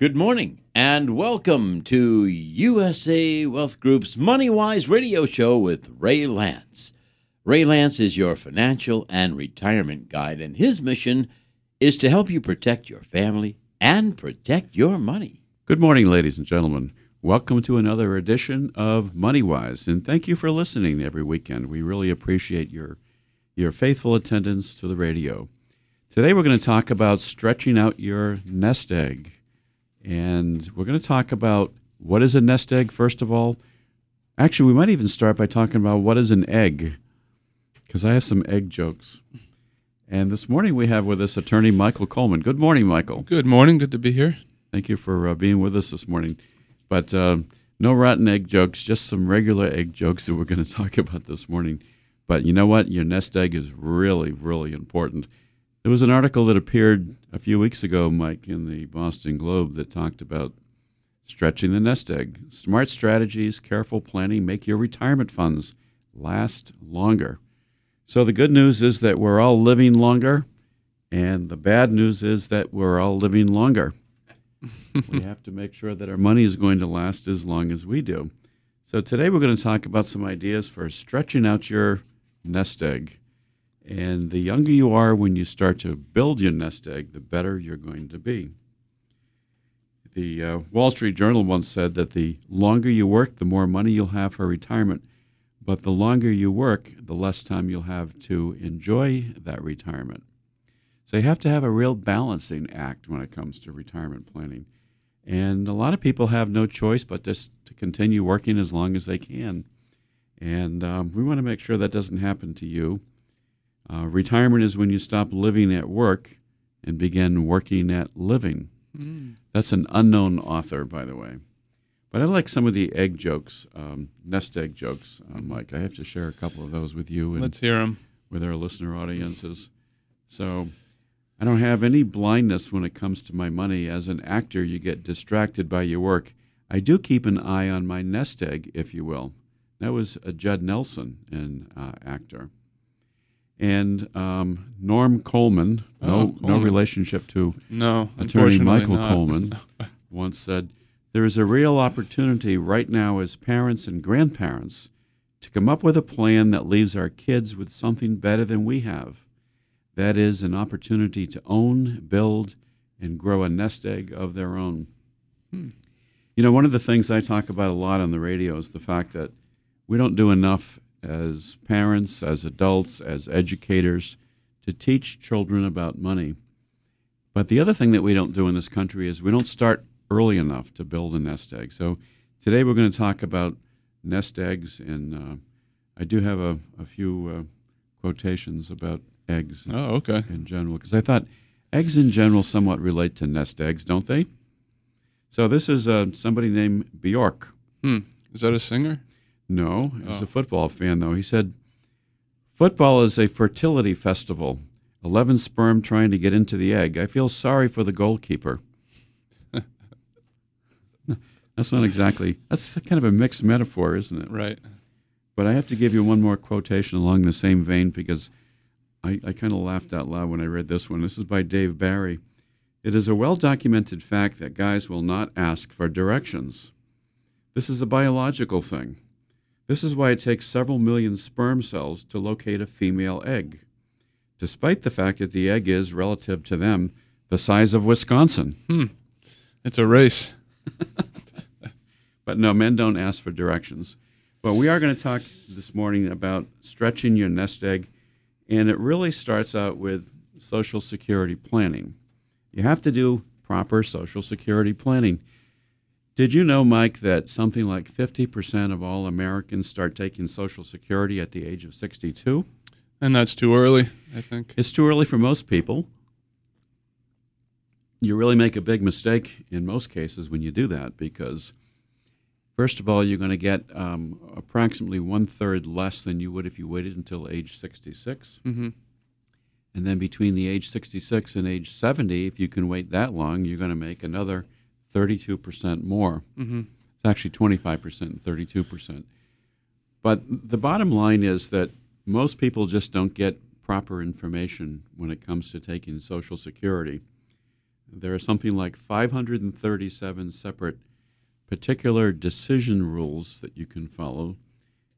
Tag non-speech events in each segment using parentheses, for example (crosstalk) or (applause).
Good morning and welcome to USA Wealth Group's Money Wise radio show with Ray Lance. Ray Lance is your financial and retirement guide, and his mission is to help you protect your family and protect your money. Good morning, ladies and gentlemen. Welcome to another edition of Money Wise, and thank you for listening every weekend. We really appreciate your your faithful attendance to the radio. Today, we're going to talk about stretching out your nest egg. And we're going to talk about what is a nest egg, first of all. Actually, we might even start by talking about what is an egg, because I have some egg jokes. And this morning we have with us attorney Michael Coleman. Good morning, Michael. Good morning. Good to be here. Thank you for uh, being with us this morning. But uh, no rotten egg jokes, just some regular egg jokes that we're going (laughs) to talk about this morning. But you know what? Your nest egg is really, really important. There was an article that appeared a few weeks ago, Mike, in the Boston Globe that talked about stretching the nest egg. Smart strategies, careful planning make your retirement funds last longer. So the good news is that we're all living longer, and the bad news is that we're all living longer. (laughs) we have to make sure that our money is going to last as long as we do. So today we're going to talk about some ideas for stretching out your nest egg. And the younger you are when you start to build your nest egg, the better you're going to be. The uh, Wall Street Journal once said that the longer you work, the more money you'll have for retirement. But the longer you work, the less time you'll have to enjoy that retirement. So you have to have a real balancing act when it comes to retirement planning. And a lot of people have no choice but just to continue working as long as they can. And um, we want to make sure that doesn't happen to you. Uh, retirement is when you stop living at work and begin working at living. Mm. That's an unknown author, by the way. But I like some of the egg jokes, um, nest egg jokes, uh, Mike. I have to share a couple of those with you. And Let's hear them. With our listener audiences. So I don't have any blindness when it comes to my money. As an actor, you get distracted by your work. I do keep an eye on my nest egg, if you will. That was a Judd Nelson, an uh, actor and um, Norm Coleman, no, oh, Coleman. no relationship to no, attorney Michael not. Coleman, (laughs) once said, There is a real opportunity right now as parents and grandparents to come up with a plan that leaves our kids with something better than we have. That is, an opportunity to own, build, and grow a nest egg of their own. Hmm. You know, one of the things I talk about a lot on the radio is the fact that we don't do enough as parents, as adults, as educators to teach children about money. But the other thing that we don't do in this country is we don't start early enough to build a nest egg. So today we're going to talk about nest eggs, and uh, I do have a, a few uh, quotations about eggs. Oh, okay. In general, because I thought eggs in general somewhat relate to nest eggs, don't they? So this is uh, somebody named Bjork. Hmm. Is that a singer? No, oh. he's oh. a football fan, though. He said, Football is a fertility festival. 11 sperm trying to get into the egg. I feel sorry for the goalkeeper. (laughs) that's not exactly, that's kind of a mixed metaphor, isn't it? Right. But I have to give you one more quotation along the same vein because I, I kind of laughed out loud when I read this one. This is by Dave Barry. It is a well documented fact that guys will not ask for directions. This is a biological thing. This is why it takes several million sperm cells to locate a female egg, despite the fact that the egg is, relative to them, the size of Wisconsin. Hmm. It's a race. (laughs) but no, men don't ask for directions. But we are going to talk this morning about stretching your nest egg, and it really starts out with Social Security planning. You have to do proper Social Security planning. Did you know, Mike, that something like 50% of all Americans start taking Social Security at the age of 62? And that's too early, I think. It's too early for most people. You really make a big mistake in most cases when you do that because, first of all, you're going to get um, approximately one third less than you would if you waited until age 66. Mm-hmm. And then between the age 66 and age 70, if you can wait that long, you're going to make another 32% more. Mm-hmm. It's actually 25% and 32%. But the bottom line is that most people just don't get proper information when it comes to taking Social Security. there are something like 537 separate particular decision rules that you can follow,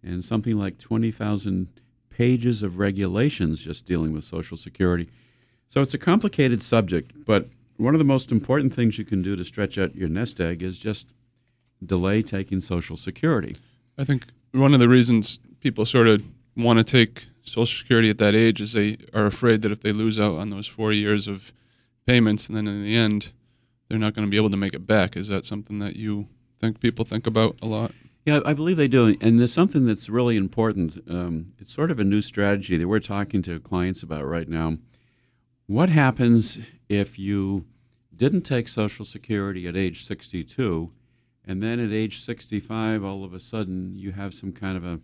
and something like 20,000 pages of regulations just dealing with Social Security. So it's a complicated subject, but one of the most important things you can do to stretch out your nest egg is just delay taking Social Security. I think one of the reasons people sort of want to take Social Security at that age is they are afraid that if they lose out on those four years of payments, and then in the end, they're not going to be able to make it back. Is that something that you think people think about a lot? Yeah, I believe they do. And there's something that's really important. Um, it's sort of a new strategy that we're talking to clients about right now. What happens if you didn't take Social Security at age 62, and then at age 65, all of a sudden, you have some kind of a,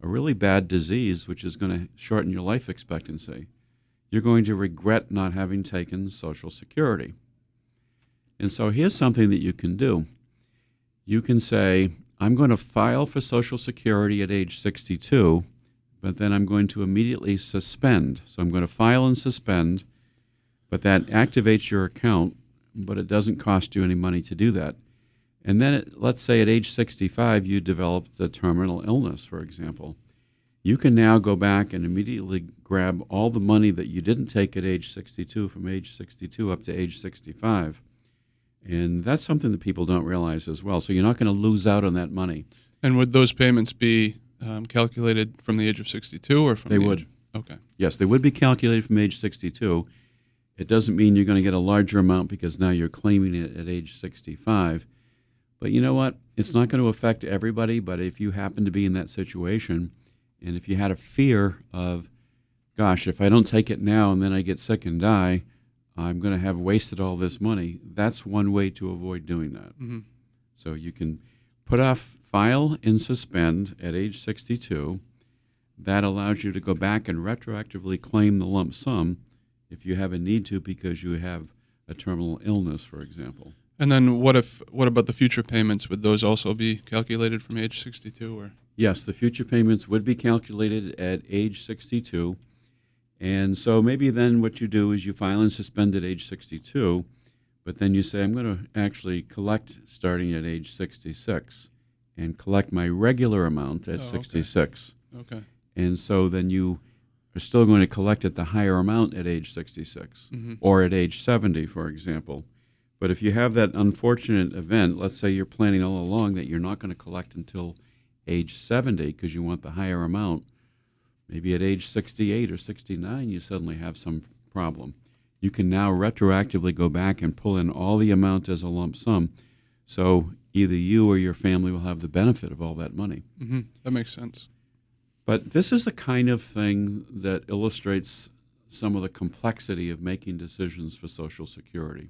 a really bad disease which is going to shorten your life expectancy? You're going to regret not having taken Social Security. And so here's something that you can do. You can say, I'm going to file for Social Security at age 62, but then I'm going to immediately suspend. So I'm going to file and suspend, but that activates your account, but it doesn't cost you any money to do that. And then, it, let's say at age 65, you develop the terminal illness, for example. You can now go back and immediately grab all the money that you didn't take at age 62 from age 62 up to age 65 and that's something that people don't realize as well. So you're not going to lose out on that money. And would those payments be um, calculated from the age of 62 or from They the would. age- Okay. Yes, they would be calculated from age 62. It doesn't mean you're going to get a larger amount because now you're claiming it at age 65. But you know what? It's not going to affect everybody, but if you happen to be in that situation and if you had a fear of, gosh, if I don't take it now and then I get sick and die, I'm going to have wasted all this money, that's one way to avoid doing that. Mhm. So you can put off, file, and suspend at age 62. That allows you to go back and retroactively claim the lump sum if you have a need to because you have a terminal illness, for example. And then what if what about the future payments? Would those also be calculated from age 62 or Yes, the future payments would be calculated at age 62. And so maybe then what you do is you file and suspend at age 62, but then you say, I'm going to actually collect starting at age 66 and collect my regular amount at Oh, okay. 66. Okay. And so then you are still going to collect at the higher amount at age 66 Mhm. or at age 70, for example. But if you have that unfortunate event, let's say you're planning all along that you're not going to collect until age 70 because you want the higher amount, maybe at age 68 or 69 you suddenly have some problem. You can now retroactively go back and pull in all the amount as a lump sum. So either you or your family will have the benefit of all that money. hmm That makes sense. But this is the kind of thing that illustrates some of the complexity of making decisions for Social Security.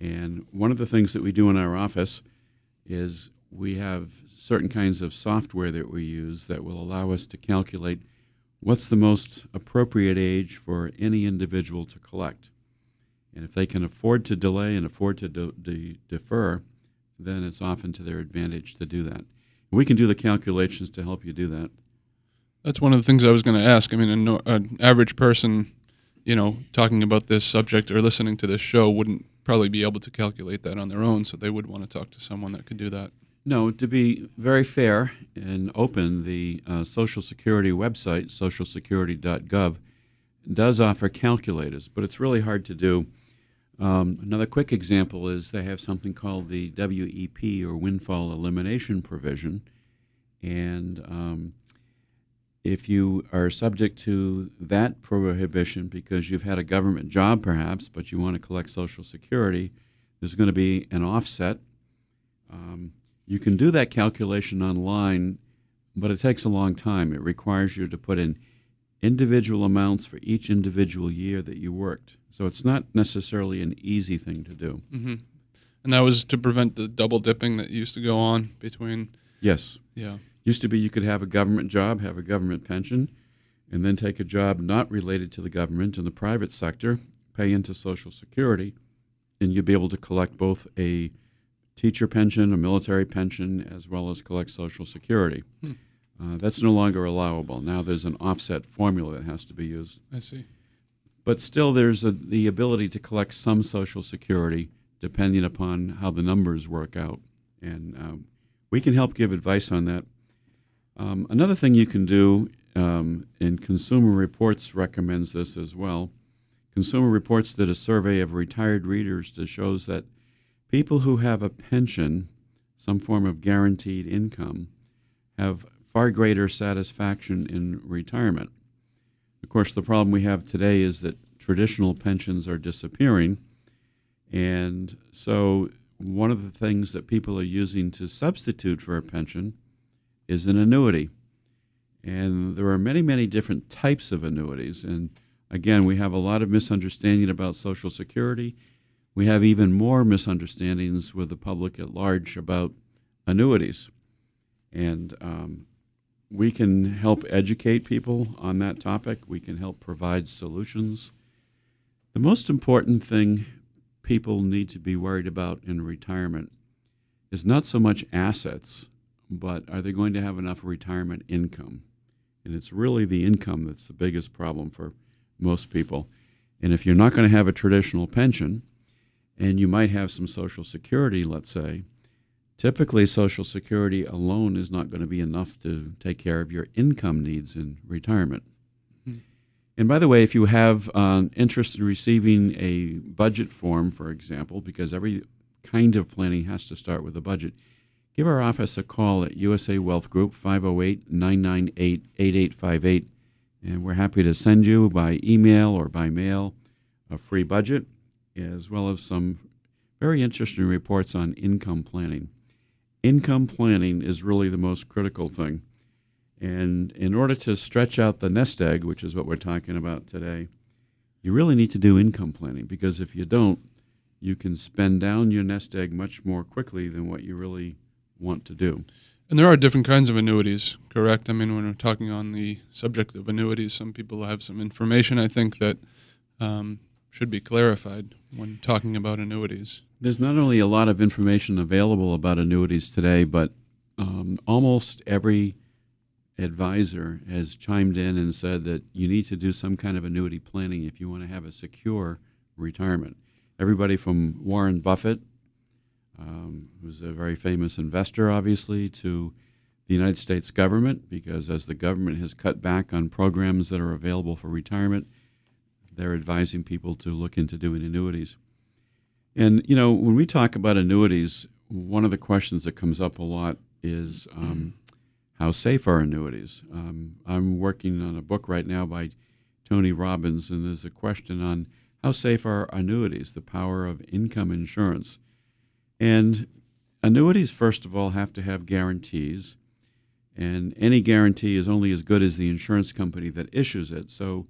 And one of the things that we do in our office is we have certain kinds of software that we use that will allow us to calculate what's the most appropriate age for any individual to collect. And if they can afford to delay and afford to de- de- defer, then it's often to their advantage to do that. We can do the calculations to help you do that. That's one of the things I was going to ask. I mean, an, an average person, you know, talking about this subject or listening to this show wouldn't probably be able to calculate that on their own, so they would want to talk to someone that could do that. No, to be very fair and open, the uh, Social Security website, socialsecurity.gov, does offer calculators, but it's really hard to do. Um, another quick example is they have something called the WEP or windfall elimination provision. And um, if you are subject to that prohibition because you've had a government job perhaps, but you want to collect Social Security, there's going to be an offset. Um, you can do that calculation online, but it takes a long time. It requires you to put in individual amounts for each individual year that you worked. So it's not necessarily an easy thing to do. hmm And that was to prevent the double dipping that used to go on between, Yes. yeah. Used to be you could have a government job, have a government pension, and then take a job not related to the government in the private sector, pay into Social Security, and you'd be able to collect both a teacher pension, a military pension, as well as collect Social Security. Hmm. Uh, that's no longer allowable. Now there's an offset formula that has to be used. I see. but still there's a, the ability to collect some Social Security depending upon how the numbers work out. And um, we can help give advice on that. Um, another thing you can do, um, and Consumer Reports recommends this as well. Consumer Reports did a survey of retired readers that shows that people who have a pension, some form of guaranteed income, have far greater satisfaction in retirement. Of course, the problem we have today is that traditional pensions are disappearing. And so, one of the things that people are using to substitute for a pension is an annuity. And there are many, many different types of annuities. And again, we have a lot of misunderstanding about Social Security. We have even more misunderstandings with the public at large about annuities. And um, we can help educate people on that topic. We can help provide solutions. The most important thing people need to be worried about in retirement is not so much assets, but are they going to have enough retirement income? And it's really the income that's the biggest problem for most people. And if you're not going to have a traditional pension, and you might have some Social Security, let's say, typically Social Security alone is not going to be enough to take care of your income needs in retirement. Mm-hmm. And by the way, if you have uh, interest in receiving a budget form, for example, because every kind of planning has to start with a budget, give our office a call at USA Wealth Group, 508 998 8858, and we're happy to send you by email or by mail a free budget, as well as some very interesting reports on income planning income planning is really the most critical thing. And in order to stretch out the nest egg, which is what we're talking about today, you really need to do income planning because if you don't, you can spend down your nest egg much more quickly than what you really want to do. And there are different kinds of annuities, correct? I mean, when we're talking on the subject of annuities, some people have some information I think that um, should be clarified when talking about annuities. There's not only a lot of information available about annuities today, but um, almost every advisor has chimed in and said that you need to do some kind of annuity planning if you want to have a secure retirement. Everybody from Warren Buffett, um, who's a very famous investor, obviously, to the United States government, because as the government has cut back on programs that are available for retirement, they're advising people to look into doing annuities. And, you know, when we talk about annuities, one of the questions that comes up a lot is um, how safe are annuities? Um, I'm working on a book right now by Tony Robbins, and there's a question on how safe are annuities, the power of income insurance. And annuities, first of all, have to have guarantees, and any guarantee is only as good as the insurance company that issues it. So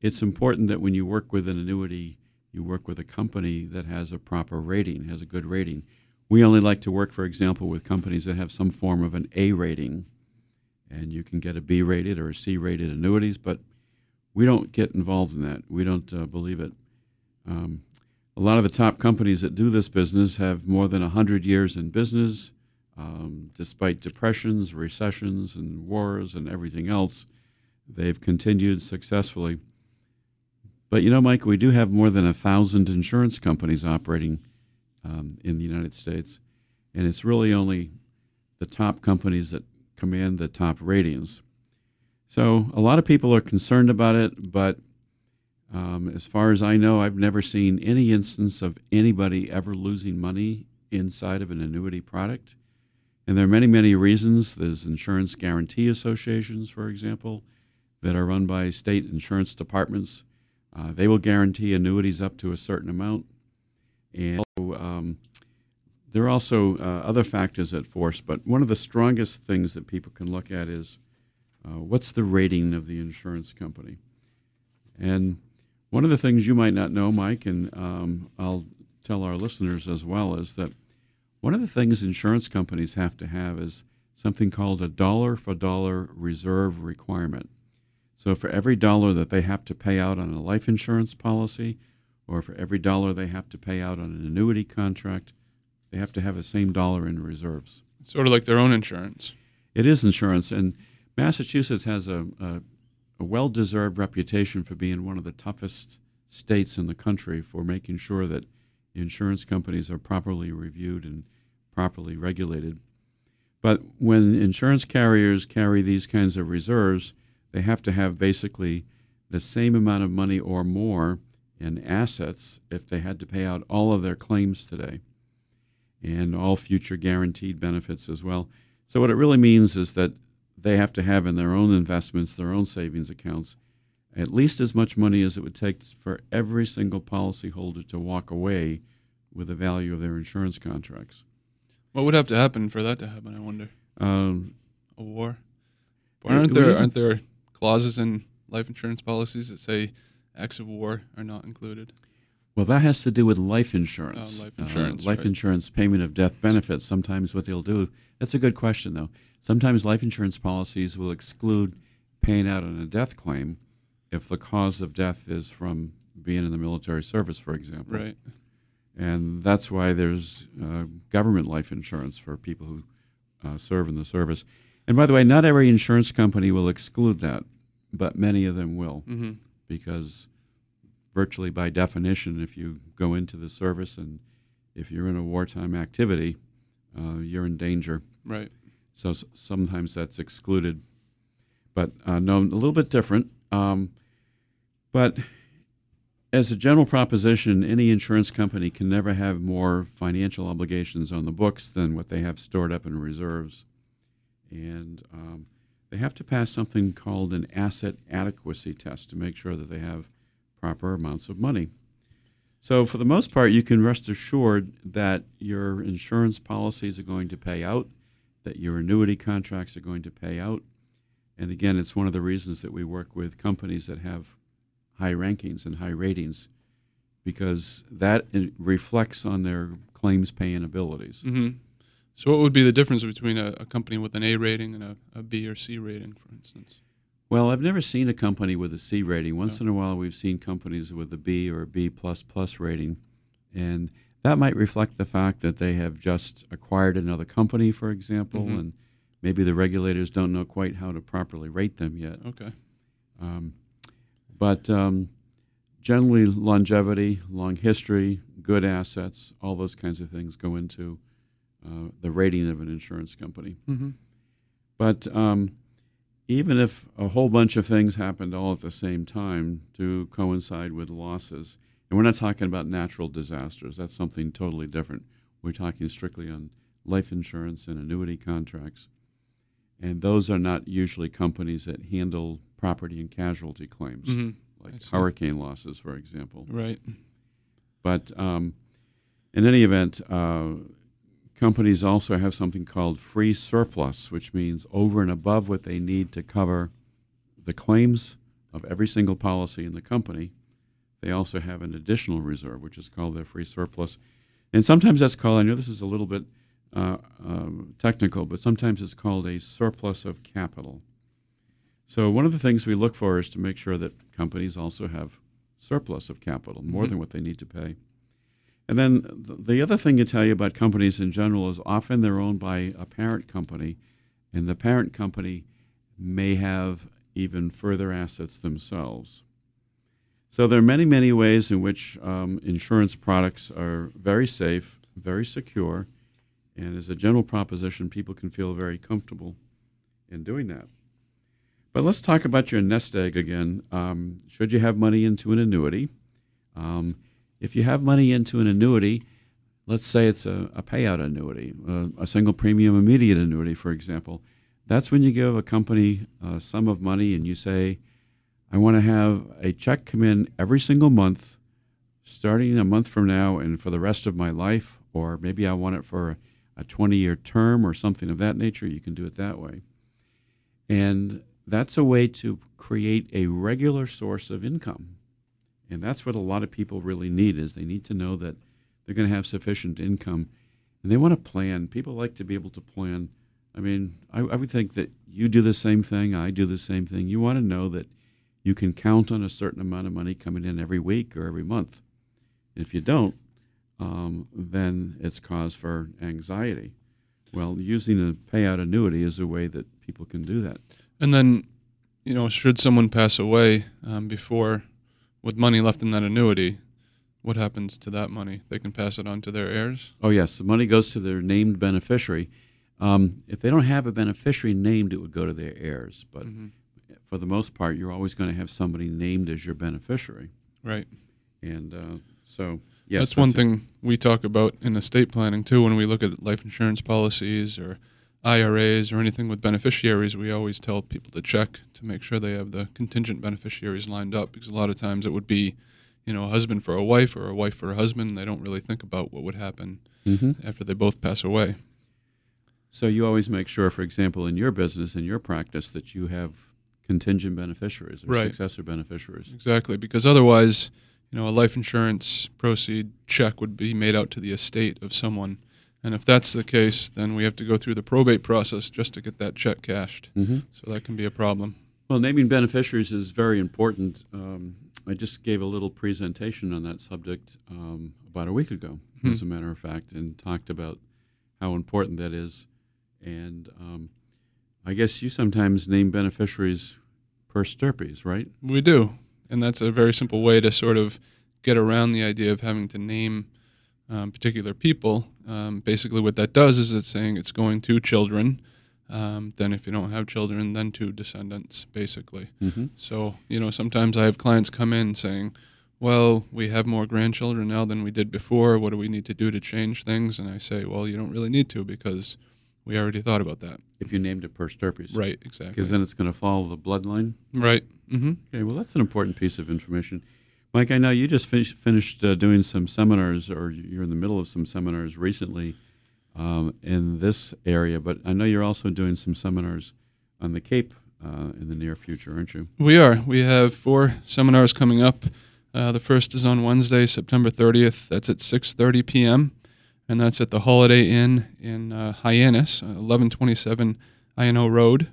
it's important that when you work with an annuity, you work with a company that has a proper rating, has a good rating. We only like to work, for example, with companies that have some form of an A rating, and you can get a B rated or a C rated annuities, but we don't get involved in that. We don't uh, believe it. Um, a lot of the top companies that do this business have more than 100 years in business. Um, despite depressions, recessions, and wars and everything else, they've continued successfully. But you know, Mike, we do have more than a thousand insurance companies operating um, in the United States, and it's really only the top companies that command the top ratings. So a lot of people are concerned about it, but um, as far as I know, I've never seen any instance of anybody ever losing money inside of an annuity product. And there are many, many reasons. There's insurance guarantee associations, for example, that are run by state insurance departments uh, they will guarantee annuities up to a certain amount. And um, there are also uh, other factors at force, but one of the strongest things that people can look at is uh, what's the rating of the insurance company? And one of the things you might not know, Mike, and um, I'll tell our listeners as well, is that one of the things insurance companies have to have is something called a dollar for dollar reserve requirement. So for every dollar that they have to pay out on a life insurance policy, or for every dollar they have to pay out on an annuity contract, they have to have the same dollar in reserves. Sort of like their own insurance. It is insurance, and Massachusetts has a, a, a well deserved reputation for being one of the toughest states in the country for making sure that insurance companies are properly reviewed and properly regulated. But when insurance carriers carry these kinds of reserves, they have to have basically the same amount of money or more in assets if they had to pay out all of their claims today and all future guaranteed benefits as well. So, what it really means is that they have to have in their own investments, their own savings accounts, at least as much money as it would take for every single policyholder to walk away with the value of their insurance contracts. What would have to happen for that to happen? I wonder. Um, A war. It- aren't there aren't there clauses in life insurance policies that say acts of war are not included? Well, that has to do with life insurance. Oh, life Uh, insurance, life right. insurance payment of death benefits. Sometimes what they'll do, that's a good question, though. Sometimes life insurance policies will exclude paying out on a death claim if the cause of death is from being in the military service, for example. Right. and that's why there's uh, government life insurance for people who uh, serve in the service. And by the way, not every insurance company will exclude that, but many of them will, Mm-hmm. because virtually by definition, if you go into the service and if you're in a wartime activity, uh, you're in danger. Right. So s- sometimes that's excluded. But uh, no, a little bit different. Um, but as a general proposition, any insurance company can never have more financial obligations on the books than what they have stored up in reserves. And um, they have to pass something called an asset adequacy test to make sure that they have proper amounts of money. So, for the most part, you can rest assured that your insurance policies are going to pay out, that your annuity contracts are going to pay out. And again, it's one of the reasons that we work with companies that have high rankings and high ratings because that reflects on their claims paying abilities. Mm-hmm. So, what would be the difference between a, a company with an A rating and a, a B or C rating, for instance? Well, I've never seen a company with a C rating. Once in a while, we've seen companies with a B or a B plus plus rating, and that might reflect the fact that they have just acquired another company, for example, Mhm. and maybe the regulators don't know quite how to properly rate them yet. Okay. Um, but um, generally, longevity, long history, good assets, all those kinds of things go into uh, the rating of an insurance company. Mm-hmm. But um, even if a whole bunch of things happened all at the same time to coincide with losses, and we're not talking about natural disasters, that's something totally different. We're talking strictly on life insurance and annuity contracts. And those are not usually companies that handle property and casualty claims, Mm-hmm. Like hurricane losses, for example. Right. But um, in any event, uh, companies also have something called free surplus, which means over and above what they need to cover the claims of every single policy in the company, they also have an additional reserve, which is called their free surplus. And sometimes that's called, I know this is a little bit uh, um, technical, but sometimes it's called a surplus of capital. So one of the things we look for is to make sure that companies also have surplus of capital, more Mhm. than what they need to pay. And then the other thing to tell you about companies in general is often they're owned by a parent company, and the parent company may have even further assets themselves. So there are many, many ways in which um, insurance products are very safe, very secure, and as a general proposition, people can feel very comfortable in doing that. But let's talk about your nest egg again. Um, should you have money into an annuity? Um, if you have money into an annuity, let's say it's a, a payout annuity, a single premium immediate annuity, for example, that's when you give a company a sum of money and you say, I want to have a check come in every single month, starting a month from now and for the rest of my life, or maybe I want it for a 20 year term or something of that nature. You can do it that way. And that's a way to create a regular source of income. And that's what a lot of people really need is they need to know that they're going to have sufficient income and they want to plan. People like to be able to plan. I mean, I, I would think that you do the same thing, I do the same thing. You want to know that you can count on a certain amount of money coming in every week or every month. If you don't, um, then it's cause for anxiety. Well, using a payout annuity is a way that people can do that. And then, you know, should someone pass away um, before with money left in that annuity, what happens to that money? They can pass it on to their heirs. Oh yes, the money goes to their named beneficiary. Um, if they don't have a beneficiary named, it would go to their heirs. But Mm-hmm. for the most part, you're always going to have somebody named as your beneficiary. Right. And uh, so, yes, that's one it. thing we talk about in estate planning too. When we look at life insurance policies or IRAs or anything with beneficiaries, we always tell people to check to make sure they have the contingent beneficiaries lined up because a lot of times it would be, you know, a husband for a wife or a wife for a husband. They don't really think about what would happen Mhm. after they both pass away. So you always make sure, for example, in your business, in your practice, that you have contingent beneficiaries or Right. successor beneficiaries. Exactly, because otherwise, you know, a life insurance proceed check would be made out to the estate of someone. And if that's the case, then we have to go through the probate process just to get that check cashed. Mhm. So that can be a problem. Well, naming beneficiaries is very important. Um, I just gave a little presentation on that subject um, about a week ago, as a matter of fact, and talked about how important that is. And um, I guess you sometimes name beneficiaries per stirpes, right? We do. And that's a very simple way to sort of get around the idea of having to name um, particular people. Um, basically, what that does is it's saying it's going to children. Um, then, if you don't have children, then to descendants, basically. Mm-hmm. So, you know, sometimes I have clients come in saying, well, we have more grandchildren now than we did before. What do we need to do to change things? And I say, well, you don't really need to because we already thought about that. If you named it per stirpes. Right, exactly. Because then it's going to follow the bloodline. right. hmm Okay, well, that's an important piece of information. Mike, I know you just finished, finished uh, doing some seminars, or you're in the middle of some seminars recently um, in this area, but I know you're also doing some seminars on the Cape uh, in the near future, aren't you? We are. We have four seminars coming up. Uh, the first is on Wednesday, September 30th. That's at 6:30 p.m. and that's at the Holiday Inn in uh, Hyannis, uh, 1127 Iyannough Road.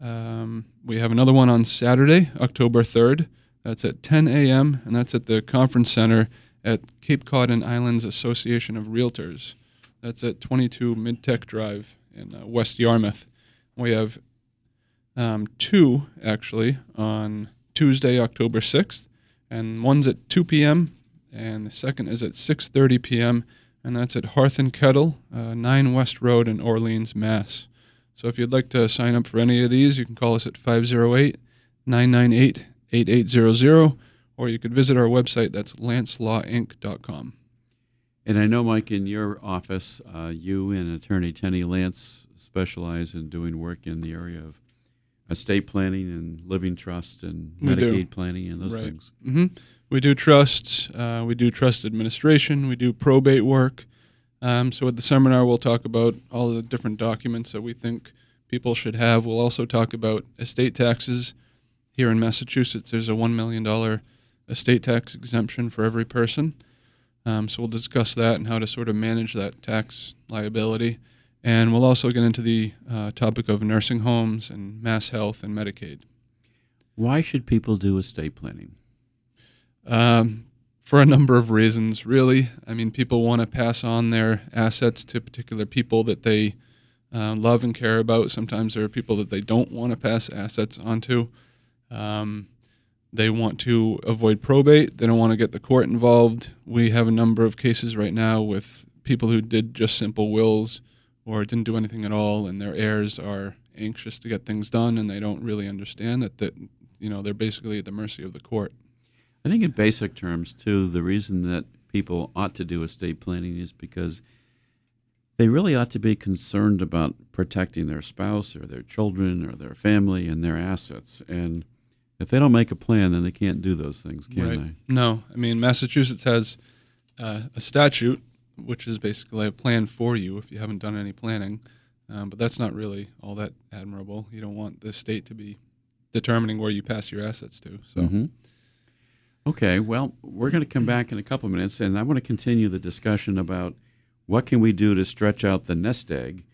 Um, we have another one on Saturday, October 3rd. That's at 10 a.m. and that's at the conference center at Cape Cod and Islands Association of Realtors. That's at 22 Midtech Drive in uh, West Yarmouth. We have um, two actually on Tuesday, October 6th, and one's at 2 p.m. and the second is at 6:30 p.m. and that's at Hearth and Kettle, uh, 9 West Road in Orleans, Mass. So if you'd like to sign up for any of these, you can call us at 508 998 8800, or you could visit our website. That's lancelawinc.com. And I know, Mike, in your office, uh, you and Attorney Tenny Lance specialize in doing work in the area of estate planning and living trust and We do. Medicaid planning and those Right. things. hmm We do trusts. Uh, we do trust administration. We do probate work. Um, so at the seminar, we'll talk about all the different documents that we think people should have. We'll also talk about estate taxes. Here in Massachusetts, there's a $1 million estate tax exemption for every person. Um, so we'll discuss that and how to sort of manage that tax liability. And we'll also get into the uh, topic of nursing homes and MassHealth and Medicaid. Why should people do estate planning? Um, for a number of reasons, really. I mean, people want to pass on their assets to particular people that they uh, love and care about. Sometimes there are people that they don't want to pass assets onto. Um, they want to avoid probate. They don't want to get the court involved. We have a number of cases right now with people who did just simple wills or didn't do anything at all, and their heirs are anxious to get things done, and they don't really understand that that you know they're basically at the mercy of the court. I think, in basic terms, too, the reason that people ought to do estate planning is because they really ought to be concerned about protecting their spouse or their children or their family and their assets. And if they don't make a plan, then they can't do those things, can right. they? No, I mean Massachusetts has uh, a statute which is basically a plan for you if you haven't done any planning, um, but that's not really all that admirable. You don't want the state to be determining where you pass your assets to. So Mhm. Okay, well, we're going to come back in a couple of minutes, and I want to continue the discussion about what can we do to stretch out the nest egg,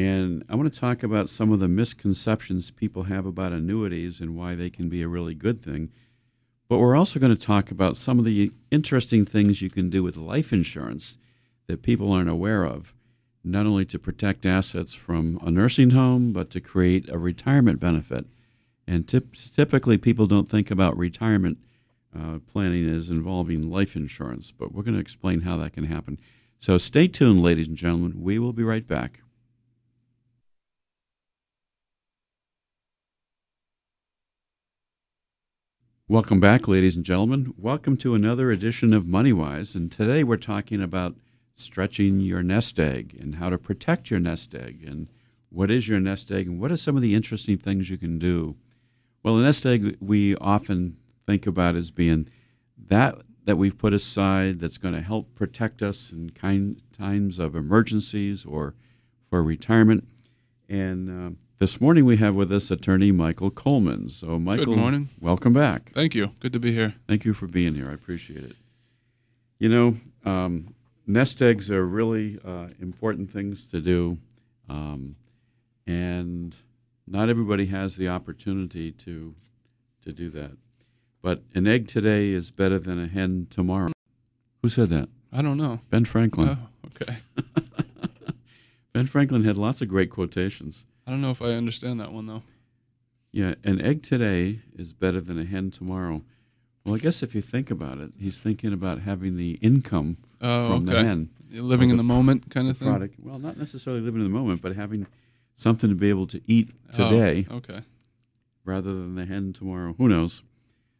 and I want to talk about some of the misconceptions people have about annuities and why they can be a really good thing. But we're also going to talk about some of the interesting things you can do with life insurance that people aren't aware of, not only to protect assets from a nursing home, but to create a retirement benefit. And typically, people don't think about retirement uh, planning as involving life insurance, but we're going to explain how that can happen. So stay tuned, ladies and gentlemen. We will be right back. Welcome back, ladies and gentlemen. Welcome to another edition of MoneyWise. And today we're talking about stretching your nest egg and how to protect your nest egg and what is your nest egg and what are some of the interesting things you can do. Well, a nest egg we often think about as being that that we've put aside that's going to help protect us in kind, times of emergencies or for retirement. And uh, this morning we have with us attorney Michael Coleman. So, Michael, Good morning. Welcome back. Thank you. Good to be here. Thank you for being here. I appreciate it. You know, um, nest eggs are really uh, important things to do, um, and not everybody has the opportunity to to do that. But an egg today is better than a hen tomorrow. Who said that? I don't know. Ben Franklin. Oh, okay. (laughs) ben Franklin had lots of great quotations. I don't know if I understand that one though. Yeah, an egg today is better than a hen tomorrow. Well, I guess if you think about it, he's thinking about having the income Oh, from the hen. You're living Or in the the moment kind the of thing. product. Well, not necessarily living in the moment, but having something to be able to eat Oh, today okay. rather than the hen tomorrow. Who knows?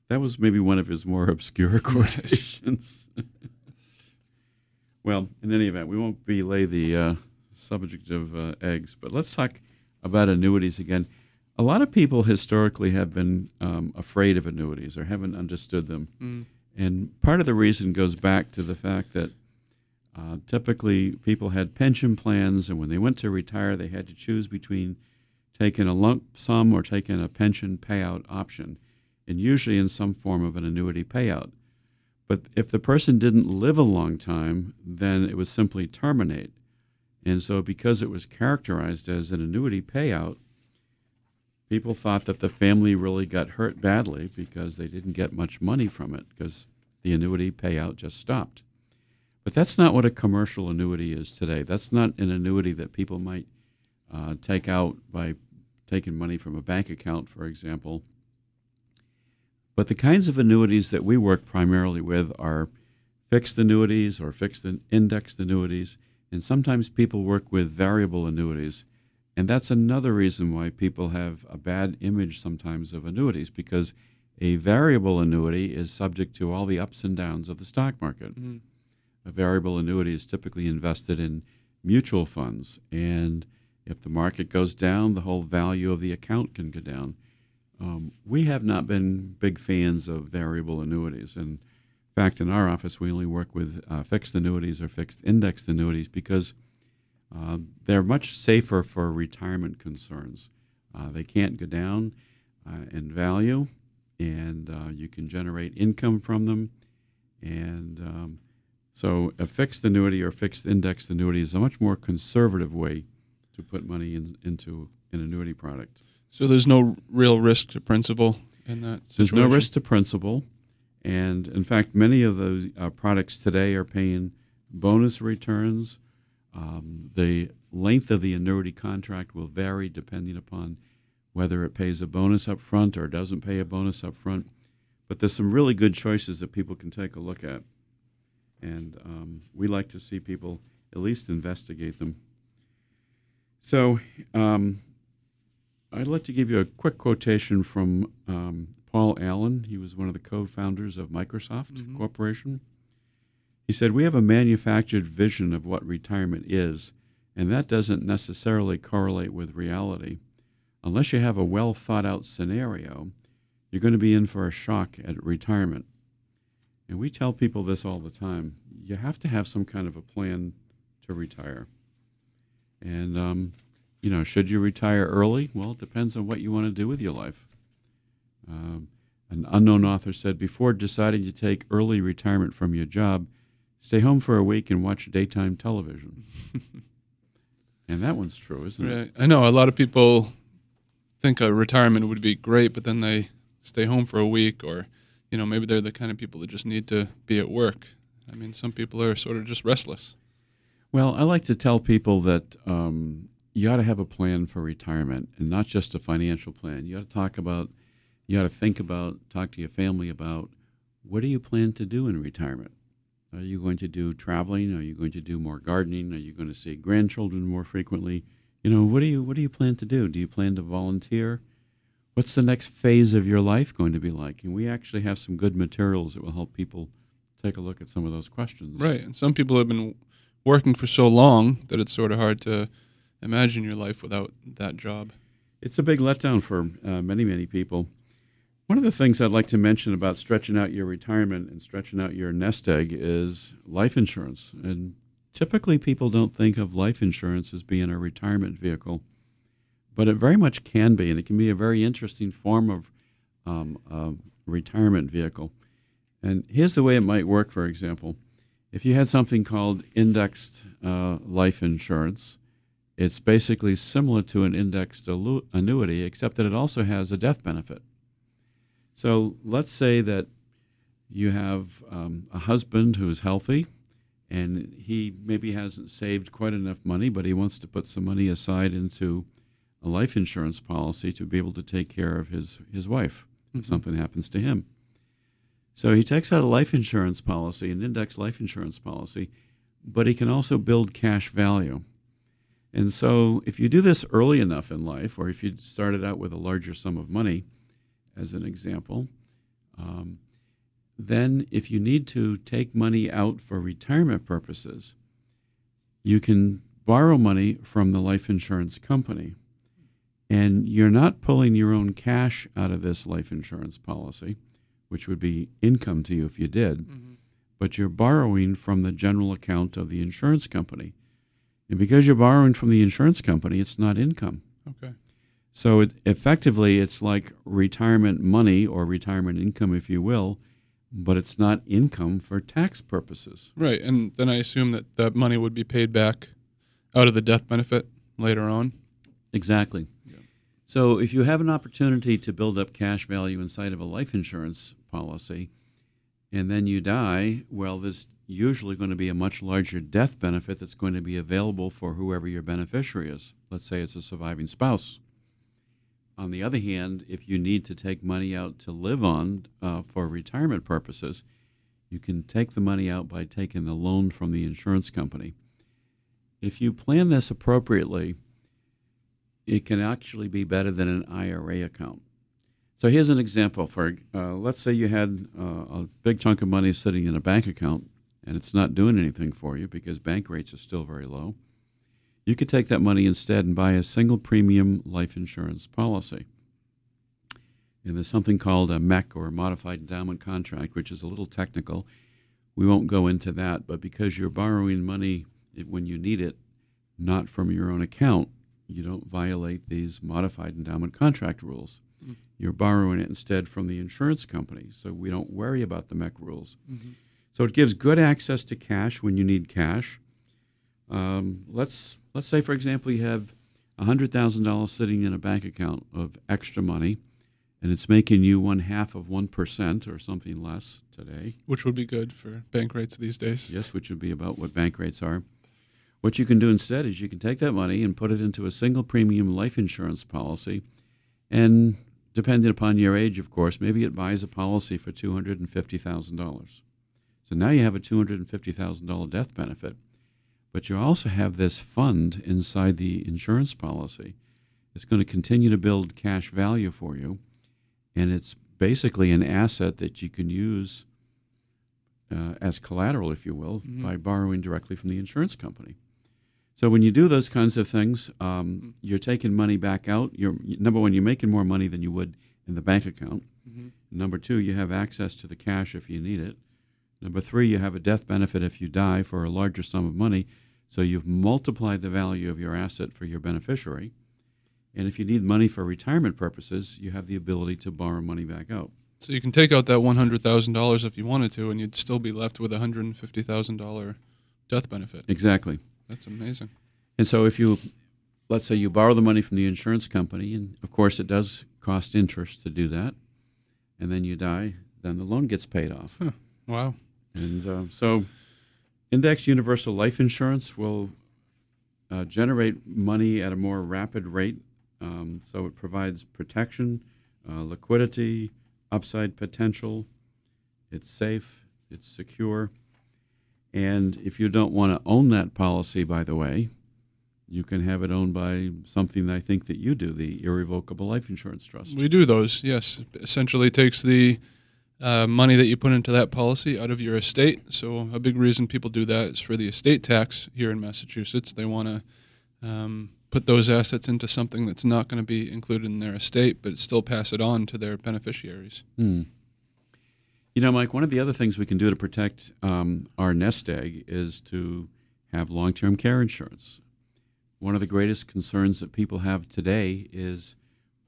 That was maybe one of his more obscure (laughs) quotations. (laughs) well, in any event, we won't belay the uh, subject of uh, eggs, but let's talk about annuities again. A lot of people historically have been um, afraid of annuities or haven't understood them. Mm. And part of the reason goes back to the fact that uh, typically people had pension plans, and when they went to retire, they had to choose between taking a lump sum or taking a pension payout option, and usually in some form of an annuity payout. But if the person didn't live a long time, then it was simply terminate. And so, because it was characterized as an annuity payout, people thought that the family really got hurt badly because they didn't get much money from it because the annuity payout just stopped. But that's not what a commercial annuity is today. That's not an annuity that people might uh, take out by taking money from a bank account, for example. But the kinds of annuities that we work primarily with are fixed annuities or fixed indexed annuities, and sometimes people work with variable annuities. And that's another reason why people have a bad image sometimes of annuities because a variable annuity is subject to all the ups and downs of the stock market. Mhm. A variable annuity is typically invested in mutual funds, and if the market goes down, the whole value of the account can go down. Um, we have not been big fans of variable annuities. And fact, in our office, we only work with uh, fixed annuities or fixed indexed annuities because uh, they're much safer for retirement concerns. Uh, they can't go down uh, in value, and uh, you can generate income from them. And um, so, a fixed annuity or fixed indexed annuity is a much more conservative way to put money in, into an annuity product. So there's no real risk to principal in that situation. There's no risk to principal, and in fact, many of those uh, products today are paying bonus returns. Um, the length of the annuity contract will vary depending upon whether it pays a bonus up front or doesn't pay a bonus up front. But there's some really good choices that people can take a look at, and um, we like to see people at least investigate them. So. Um, I'd like to give you a quick quotation from um, Paul Allen. He was one of the co founders of Microsoft Mhm. Corporation. He said, We have a manufactured vision of what retirement is, and that doesn't necessarily correlate with reality. Unless you have a well thought out scenario, you're going to be in for a shock at retirement. And we tell people this all the time you have to have some kind of a plan to retire. And um, you know, should you retire early? Well, it depends on what you want to do with your life. Um, an unknown author said, before deciding to take early retirement from your job, stay home for a week and watch daytime television. (laughs) and that one's true, isn't it? I know a lot of people think a retirement would be great, but then they stay home for a week, or you know maybe they're the kind of people that just need to be at work. I mean, some people are sort of just restless. Well, I like to tell people that um, you ought to have a plan for retirement and not just a financial plan. You ought to talk about, you ought to think about, talk to your family about what do you plan to do in retirement? Are you going to do traveling? Are you going to do more gardening? Are you going to see grandchildren more frequently? You know, what do you what do you plan to do? Do you plan to volunteer? What's the next phase of your life going to be like? And we actually have some good materials that will help people take a look at some of those questions. Right. And some people have been working for so long that it's sort of hard to imagine your life without that job. It's a big letdown for uh, many, many people. One of the things I'd like to mention about stretching out your retirement and stretching out your nest egg is life insurance. And typically, people don't think of life insurance as being a retirement vehicle, but it very much can be, and it can be a very interesting form of um, retirement vehicle. And here's the way it might work, for example. If you had something called indexed uh, life insurance, it's basically similar to an indexed annuity, except that it also has a death benefit. So let's say that you have um, a husband who's healthy and he maybe hasn't saved quite enough money, but he wants to put some money aside into a life insurance policy to be able to take care of his, his wife if mm-hmm. something happens to him. So he takes out a life insurance policy, an index life insurance policy, but he can also build cash value. And so if you do this early enough in life, or if you started out with a larger sum of money, as an example. Um, then, if you need to take money out for retirement purposes, you can borrow money from the life insurance company. And you're not pulling your own cash out of this life insurance policy, which would be income to you if you did, mm-hmm. but you're borrowing from the general account of the insurance company. And because you're borrowing from the insurance company, it's not income. Okay. So it, effectively, it's like retirement money or retirement income, if you will, but it's not income for tax purposes. Right, and then I assume that that money would be paid back out of the death benefit later on. Exactly. Yeah. So if you have an opportunity to build up cash value inside of a life insurance policy, and then you die, well, there's usually going to be a much larger death benefit that's going to be available for whoever your beneficiary is. Let's say it's a surviving spouse on the other hand, if you need to take money out to live on uh, for retirement purposes, you can take the money out by taking the loan from the insurance company. If you plan this appropriately, it can actually be better than an IRA account. So here's an example. For uh, let's say you had uh, a big chunk of money sitting in a bank account and it's not doing anything for you because bank rates are still very low you could take that money instead and buy a single premium life insurance policy. And there's something called a MEC or a modified endowment contract, which is a little technical. We won't go into that, but because you're borrowing money when you need it, not from your own account, you don't violate these modified endowment contract rules. Mm-hmm. You're borrowing it instead from the insurance company, so we don't worry about the MEC rules. Mm-hmm. So it gives good access to cash when you need cash. Um, let's let's say, for example, you have $100,000 sitting in a bank account of extra money, and it's making you one half of 1% or something less today. Which would be good for bank rates these days. Yes, which would be about what bank rates are. What you can do instead is you can take that money and put it into a single premium life insurance policy. And depending upon your age, of course, maybe it buys a policy for $250,000. So now you have a $250,000 death benefit. But you also have this fund inside the insurance policy. It's going to continue to build cash value for you, and it's basically an asset that you can use uh, as collateral, if you will, mm-hmm. by borrowing directly from the insurance company. So when you do those kinds of things, um, mm-hmm. you're taking money back out. You're number one, you're making more money than you would in the bank account. Mm-hmm. Number two, you have access to the cash if you need it. Number three, you have a death benefit if you die for a larger sum of money. So you've multiplied the value of your asset for your beneficiary. And if you need money for retirement purposes, you have the ability to borrow money back out. So you can take out that $100,000 if you wanted to, and you'd still be left with a $150,000 death benefit. Exactly. That's amazing. And so if you, let's say you borrow the money from the insurance company, and of course it does cost interest to do that, and then you die, then the loan gets paid off. Huh. Wow. And uh, so, Index Universal Life Insurance will uh, generate money at a more rapid rate. Um, so it provides protection, uh, liquidity, upside potential, it's safe, it's secure. And if you don't want to own that policy, by the way, you can have it owned by something I think that you do, the Irrevocable Life Insurance Trust. We do those, yes. Essentially takes the uh, money that you put into that policy out of your estate. So a big reason people do that is for the estate tax here in Massachusetts. They want to um, put those assets into something that's not going to be included in their estate, but still pass it on to their beneficiaries. Hmm. You know, Mike, one of the other things we can do to protect um, our nest egg is to have long term care insurance. One of the greatest concerns that people have today is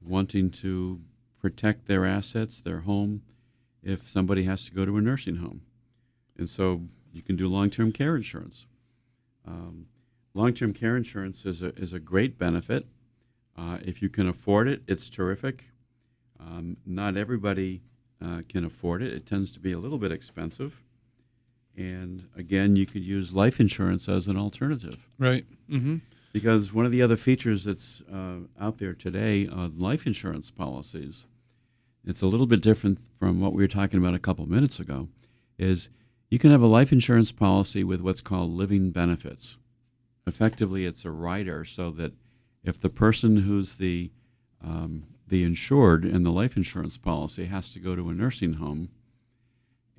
wanting to protect their assets, their home, if somebody has to go to a nursing home. And so you can do long term care insurance. Um, long term care insurance is a, is a great benefit. Uh, if you can afford it, it's terrific. Um, not everybody uh, can afford it. It tends to be a little bit expensive. And again, you could use life insurance as an alternative. Right. Mm-hmm. Because one of the other features that's uh, out there today on life insurance policies, it's a little bit different from what we were talking about a couple minutes ago, is you can have a life insurance policy with what's called living benefits. Effectively, it's a rider so that if the person who's the um, the insured in the life insurance policy has to go to a nursing home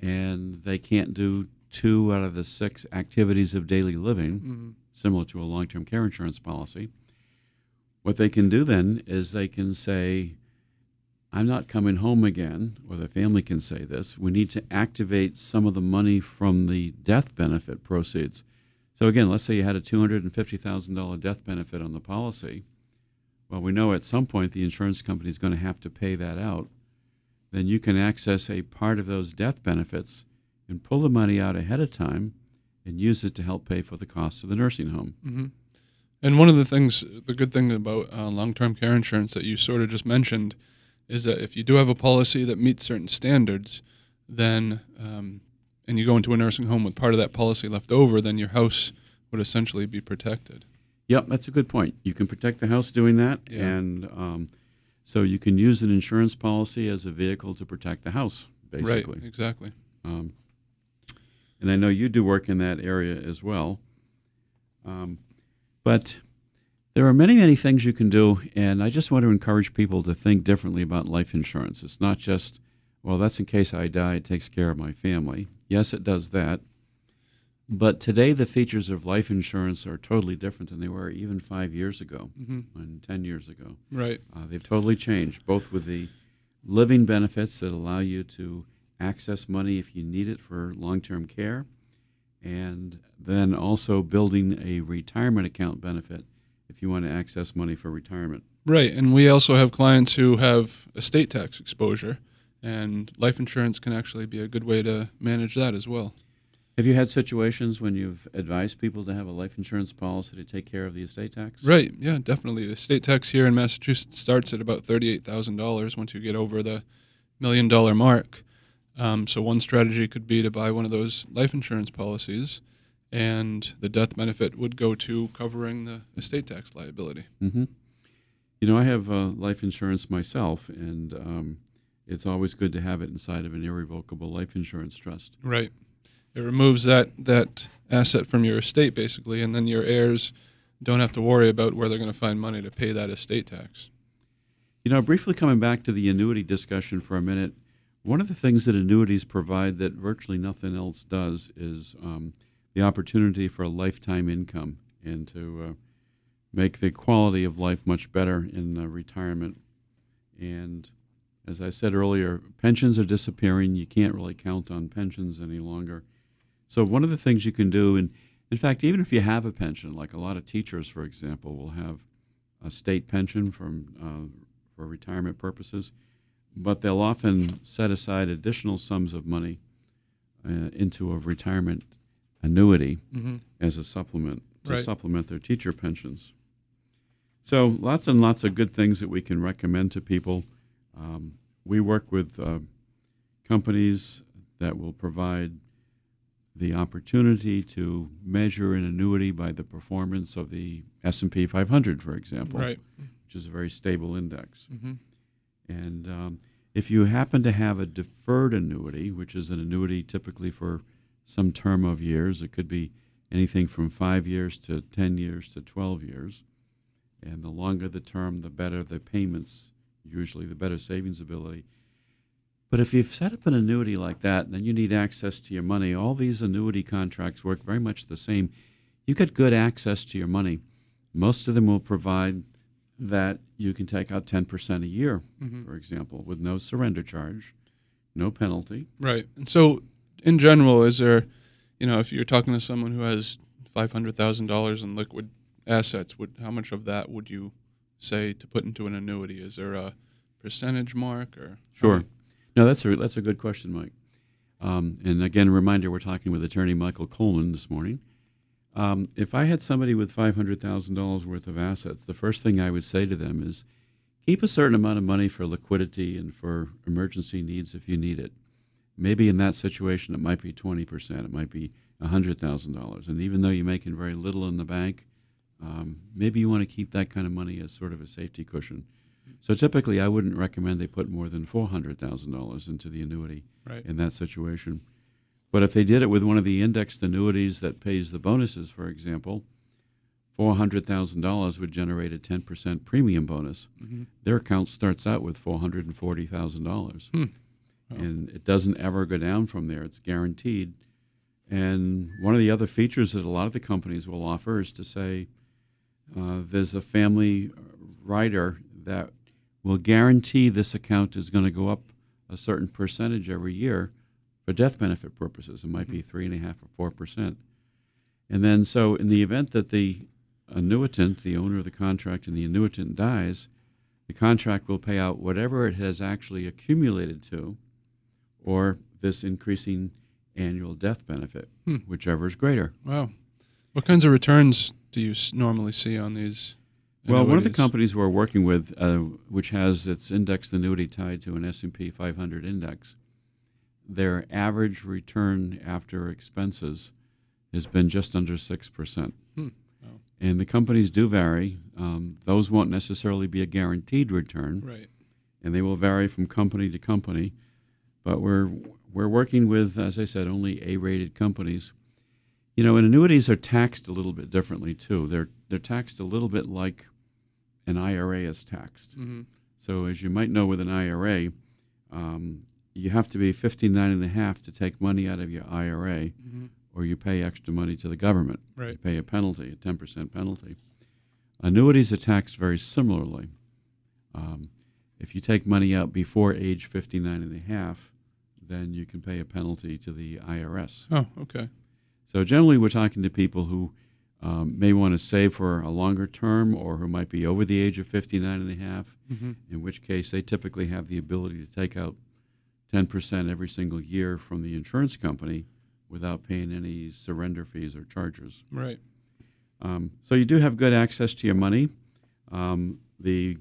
and they can't do two out of the six activities of daily living, Mm-hmm. similar to a long term care insurance policy. What they can do then is they can say, I'm not coming home again, or the family can say this. We need to activate some of the money from the death benefit proceeds. So, again, let's say you had a $250,000 death benefit on the policy. Well, we know at some point the insurance company is going to have to pay that out. Then you can access a part of those death benefits and pull the money out ahead of time and use it to help pay for the costs of the nursing home. Mm-hmm. And one of the things, the good thing about uh, long-term care insurance that you sort of just mentioned, is that if you do have a policy that meets certain standards, then um, and you go into a nursing home with part of that policy left over, then your house would essentially be protected. Yep, that's a good point. You can protect the house doing that, Yeah. and um, so you can use an insurance policy as a vehicle to protect the house, basically. Right. Exactly. Um, and I know you do work in that area as well. Um, but there are many, many things you can do, and I just want to encourage people to think differently about life insurance. It's not just, well, that's in case I die, it takes care of my family. Yes, it does that. But today, the features of life insurance are totally different than they were even five years ago Mm-hmm. and 10 years ago. Right. Uh, they've totally changed, both with the living benefits that allow you to access money if you need it for long term care, and then also building a retirement account benefit if you want to access money for retirement. Right. And we also have clients who have estate tax exposure, and life insurance can actually be a good way to manage that as well. Have you had situations when you've advised people to have a life insurance policy to take care of the estate tax? Right. Yeah, definitely. The state tax here in Massachusetts starts at about thirty-eight thousand dollars once you get over the million dollar mark. Um, so one strategy could be to buy one of those life insurance policies, and the death benefit would go to covering the estate tax liability. hmm You know, I have uh, life insurance myself, and um, it's always good to have it inside of an irrevocable life insurance trust. Right. It removes that that asset from your estate basically, and then your heirs don't have to worry about where they're going to find money to pay that estate tax. You know, briefly coming back to the annuity discussion for a minute, one of the things that annuities provide that virtually nothing else does is um, the opportunity for a lifetime income and to uh, make the quality of life much better in uh, retirement. And as I said earlier, pensions are disappearing. You can't really count on pensions any longer. So, one of the things you can do, and in fact, even if you have a pension, like a lot of teachers, for example, will have a state pension from uh, for retirement purposes, but they'll often set aside additional sums of money uh, into a retirement annuity Mm-hmm. as a supplement to Right. supplement their teacher pensions. So lots and lots of good things that we can recommend to people. Um, we work with uh, companies that will provide the opportunity to measure an annuity by the performance of the S&P 500, for example Right. which is a very stable index. Mm-hmm. And um, If you happen to have a deferred annuity, which is an annuity typically for some term of years, it could be anything from five years to 10 years to 12 years. And the longer the term, the better the payments, usually, the better savings ability. But if you've set up an annuity like that, then you need access to your money. All these annuity contracts work very much the same. You get good access to your money. Most of them will provide that you can take out 10% a year, mm-hmm. for example, with no surrender charge, no penalty. Right. And so, in general, is there, you know, if you're talking to someone who has five hundred thousand dollars in liquid assets, would how much of that would you say to put into an annuity? Is there a percentage mark or? Sure. No, that's a that's a good question, Mike. Um, and again, reminder: we're talking with attorney Michael Coleman this morning. Um, if I had somebody with five hundred thousand dollars worth of assets, the first thing I would say to them is keep a certain amount of money for liquidity and for emergency needs if you need it. Maybe in that situation, it might be twenty percent. It might be hundred thousand dollars. And even though you're making very little in the bank, um, maybe you want to keep that kind of money as sort of a safety cushion. So typically, I wouldn't recommend they put more than four hundred thousand dollars into the annuity Right. in that situation. But if they did it with one of the indexed annuities that pays the bonuses, for example, four hundred thousand dollars would generate a ten percent premium bonus. Mhm. Their account starts out with four hundred and forty thousand dollars, Hmm. And it doesn't ever go down from there. It's guaranteed. And one of the other features that a lot of the companies will offer is to say uh, there's a family rider that will guarantee this account is going to go up a certain percentage every year for death benefit purposes. It might be three and a half or four percent. And then, so in the event that the annuitant, the owner of the contract, and the annuitant dies, the contract will pay out whatever it has actually accumulated to, or this increasing annual death benefit, Hmm. whichever is greater. Wow. What kinds of returns do you normally see on these? Well, one of the companies we're working with, uh, which has its indexed annuity tied to an S&P 500 index, their average return after expenses has been just under 6%. Hmm. Wow. And the companies do vary. Um, those won't necessarily be a guaranteed return, Right. and they will vary from company to company. But we're we're working with, as I said, only A-rated companies. You know, and annuities are taxed a little bit differently too. They're they're taxed a little bit like an IRA is taxed. hmm So as you might know, with an IRA, um, you have to be 59 and a half to take money out of your IRA, hmm or you pay extra money to the government. You pay a penalty, a 10% penalty. Annuities are taxed very similarly. Um, if you take money out before age 59 and a half, then you can pay a penalty to the IRS. Oh, okay. So generally, we're talking to people who um, may want to save for a longer term or who might be over the age of 59 and a half, hmm in which case they typically have the ability to take out 10% every single year from the insurance company without paying any surrender fees or charges. Right. Um, so you do have good access to your money. Um, the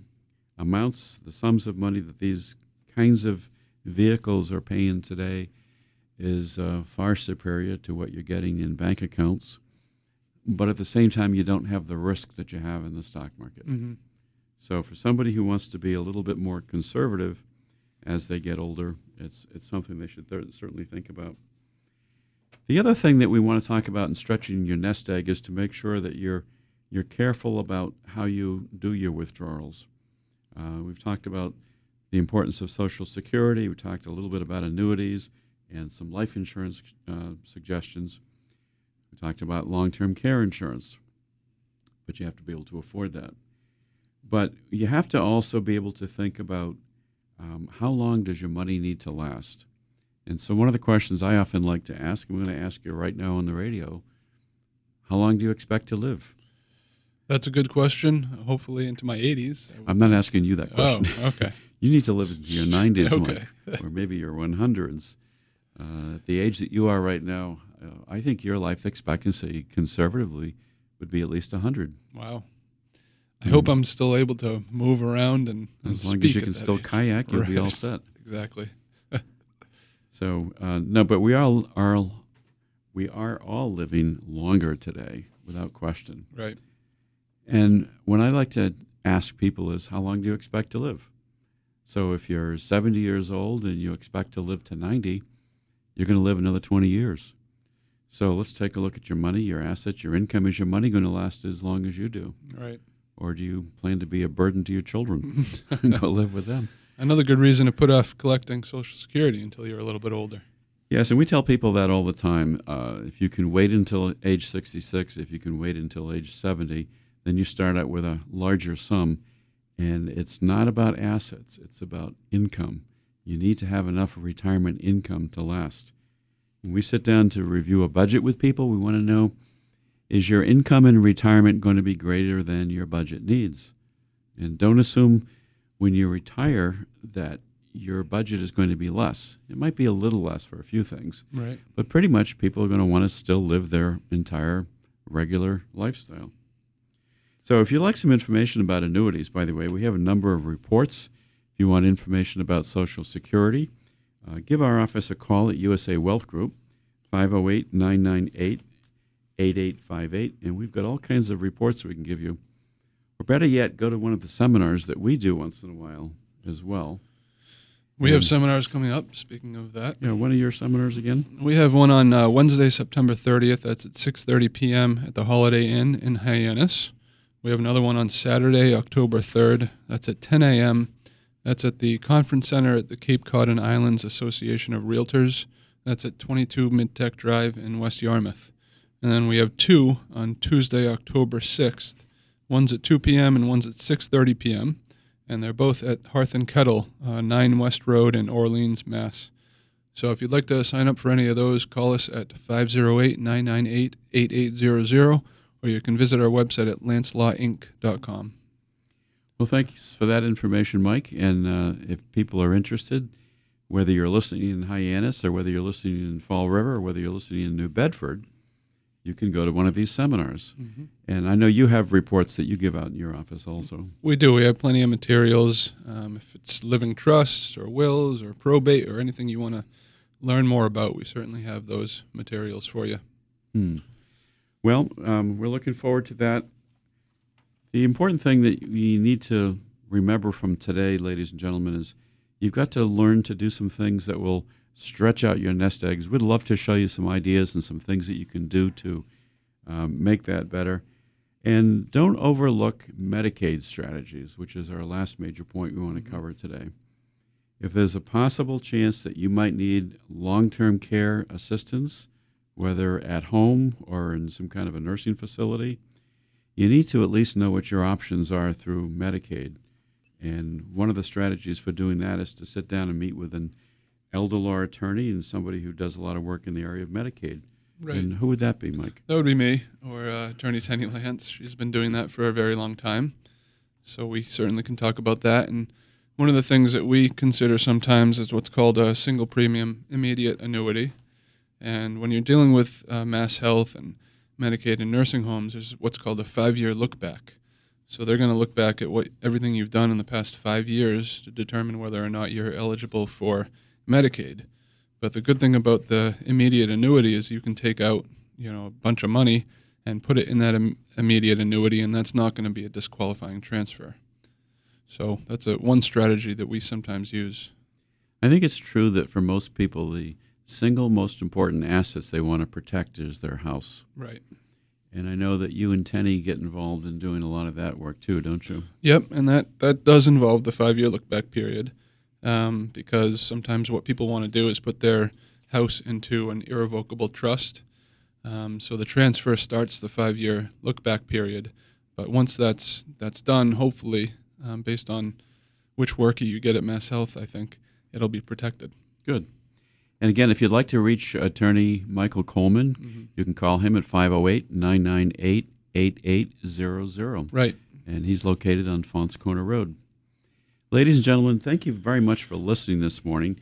amounts, the sums of money that these kinds of vehicles are paying today is uh, far superior to what you're getting in bank accounts. But at the same time, you don't have the risk that you have in the stock market. hmm So for somebody who wants to be a little bit more conservative as they get older, it's it's something they should th- certainly think about. The other thing that we want to talk about in stretching your nest egg is to make sure that you're you're careful about how you do your withdrawals. Uh, we've talked about the importance of Social Security. We talked a little bit about annuities and some life insurance uh, suggestions. We talked about long-term care insurance, but you have to be able to afford that. But you have to also be able to think about um, how long does your money need to last? And so, one of the questions I often like to ask, I'm going to ask you right now on the radio how long do you expect to live? That's a good question. Hopefully into my 80s. I would- I'm not asking you that question. oh, question. okay. (laughs) you need to live into your 90s, Okay. Mike, (laughs) or maybe your 100s. Uh, the age that you are right now, uh, I think your life expectancy, conservatively, would be at least 100. Wow. I hope I'm still able to move around and, and As long as you can still age. kayak, you'll be all set. (laughs) Exactly. So uh, no, but we all are we are all living longer today, without question. Right. And what I like to ask people is, how long do you expect to live? So if you're 70 years old and you expect to live to 90, you're going to live another 20 years. So let's take a look at your money, your assets, your income. Is your money going to last as long as you do? Right. Or do you plan to be a burden to your children and go (laughs) live with them? Another good reason to put off collecting Social Security until you're a little bit older. Yes, and we tell people that all the time. Uh, if you can wait until age 66, if you can wait until age 70, then you start out with a larger sum. And it's not about assets, it's about income. You need to have enough retirement income to last. When we sit down to review a budget with people, we want to know is your income in retirement going to be greater than your budget needs? And don't assume when you retire that your budget is going to be less. It might be a little less for a few things, Right. but pretty much people are going to want to still live their entire regular lifestyle. So, if you'd like some information about annuities, by the way, we have a number of reports. If you want information about Social Security, uh, give our office a call at USA Wealth Group, 508 998 8858. And we've got all kinds of reports we can give you. Or better yet, go to one of the seminars that we do once in a while as well. We have seminars coming up. Speaking of that, Yeah, one of your seminars again? we have one on uh, Wednesday, September 30th. That's at 6:30 p.m. at the Holiday Inn in Hyannis. We have another one on Saturday, October 3rd. That's at 10 a.m. That's at the conference center at the Cape Cod and Islands Association of Realtors. That's at 22 Midtech Drive in West Yarmouth. And then we have two on Tuesday, October 6th. One's at 2 p.m. and one's at 6:30 p.m. And they're both at Hearth and Kettle, uh, 9 West Road in Orleans, Mass. So if you'd like to sign up for any of those, call us at 508 998 8800, or you can visit our website at lancelawinc.com. Well, thanks for that information, Mike. And uh, if people are interested, whether you're listening in Hyannis or whether you're listening in Fall River or whether you're listening in New Bedford, you can go to one of these seminars. And I know you have reports that you give out in your office also. We do. We have plenty of materials. Um, if it's living trusts or wills or probate or anything you want to learn more about, we certainly have those materials for you. Hmm. Well, um, we're looking forward to that. The important thing that you need to remember from today, ladies and gentlemen, is you've got to learn to do some things that will stretch out your nest eggs. We'd love to show you some ideas and some things that you can do to um, make that better. And don't overlook Medicaid strategies, which is our last major point we want to cover today. If there's a possible chance that you might need long term care assistance, whether at home or in some kind of a nursing facility, you need to at least know what your options are through Medicaid. And one of the strategies for doing that is to sit down and meet with an elder law attorney and somebody who does a lot of work in the area of Medicaid. Right. And who would that be, Mike? That would be me or uh, Attorney Tenny Lance. She's been doing that for a very long time. So we certainly can talk about that. And one of the things that we consider sometimes is what's called a single premium immediate annuity. And when you're dealing with uh, MassHealth and Medicaid and nursing homes, there's what's called a five year look back. So they're going to look back at what everything you've done in the past five years to determine whether or not you're eligible for Medicaid. But the good thing about the immediate annuity is you can take out, you know, a bunch of money and put it in that Im- immediate annuity, and that's not going to be a disqualifying transfer. So that's a one strategy that we sometimes use. I think it's true that for most people, the single most important assets they want to protect is their house. Right. And I know that you and Tenny get involved in doing a lot of that work too, don't you? Yep, and that that does involve the five year look back period, um, because sometimes what people want to do is put their house into an irrevocable trust. Um, so the transfer starts the five year look back period, but once that's that's done, hopefully, um, based on which work you get at MassHealth, I think it'll be protected. Good. And again, if you'd like to reach attorney Michael Coleman, mm-hmm. you can call him at 508 998 8800. Right. And he's located on Faunce Corner Road. Ladies and gentlemen, thank you very much for listening this morning.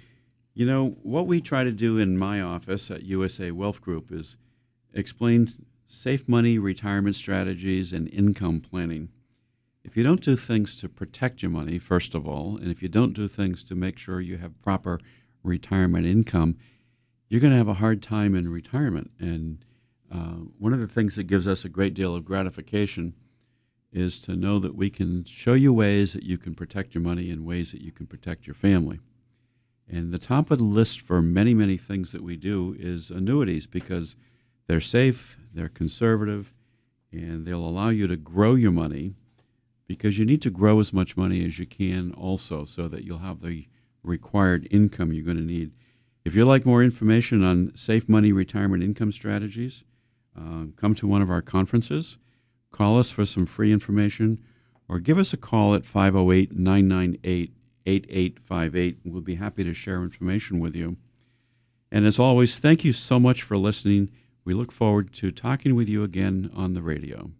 You know, what we try to do in my office at USA Wealth Group is explain safe money retirement strategies and income planning. If you don't do things to protect your money, first of all, and if you don't do things to make sure you have proper retirement income, you're going to have a hard time in retirement. And uh, one of the things that gives us a great deal of gratification is to know that we can show you ways that you can protect your money and ways that you can protect your family. And the top of the list for many, many things that we do is annuities because they're safe, they're conservative, and they'll allow you to grow your money because you need to grow as much money as you can also so that you'll have the required income you're going to need. If you'd like more information on safe money retirement income strategies, uh, come to one of our conferences, call us for some free information, or give us a call at 508 998 8858. We'll be happy to share information with you. And as always, thank you so much for listening. We look forward to talking with you again on the radio.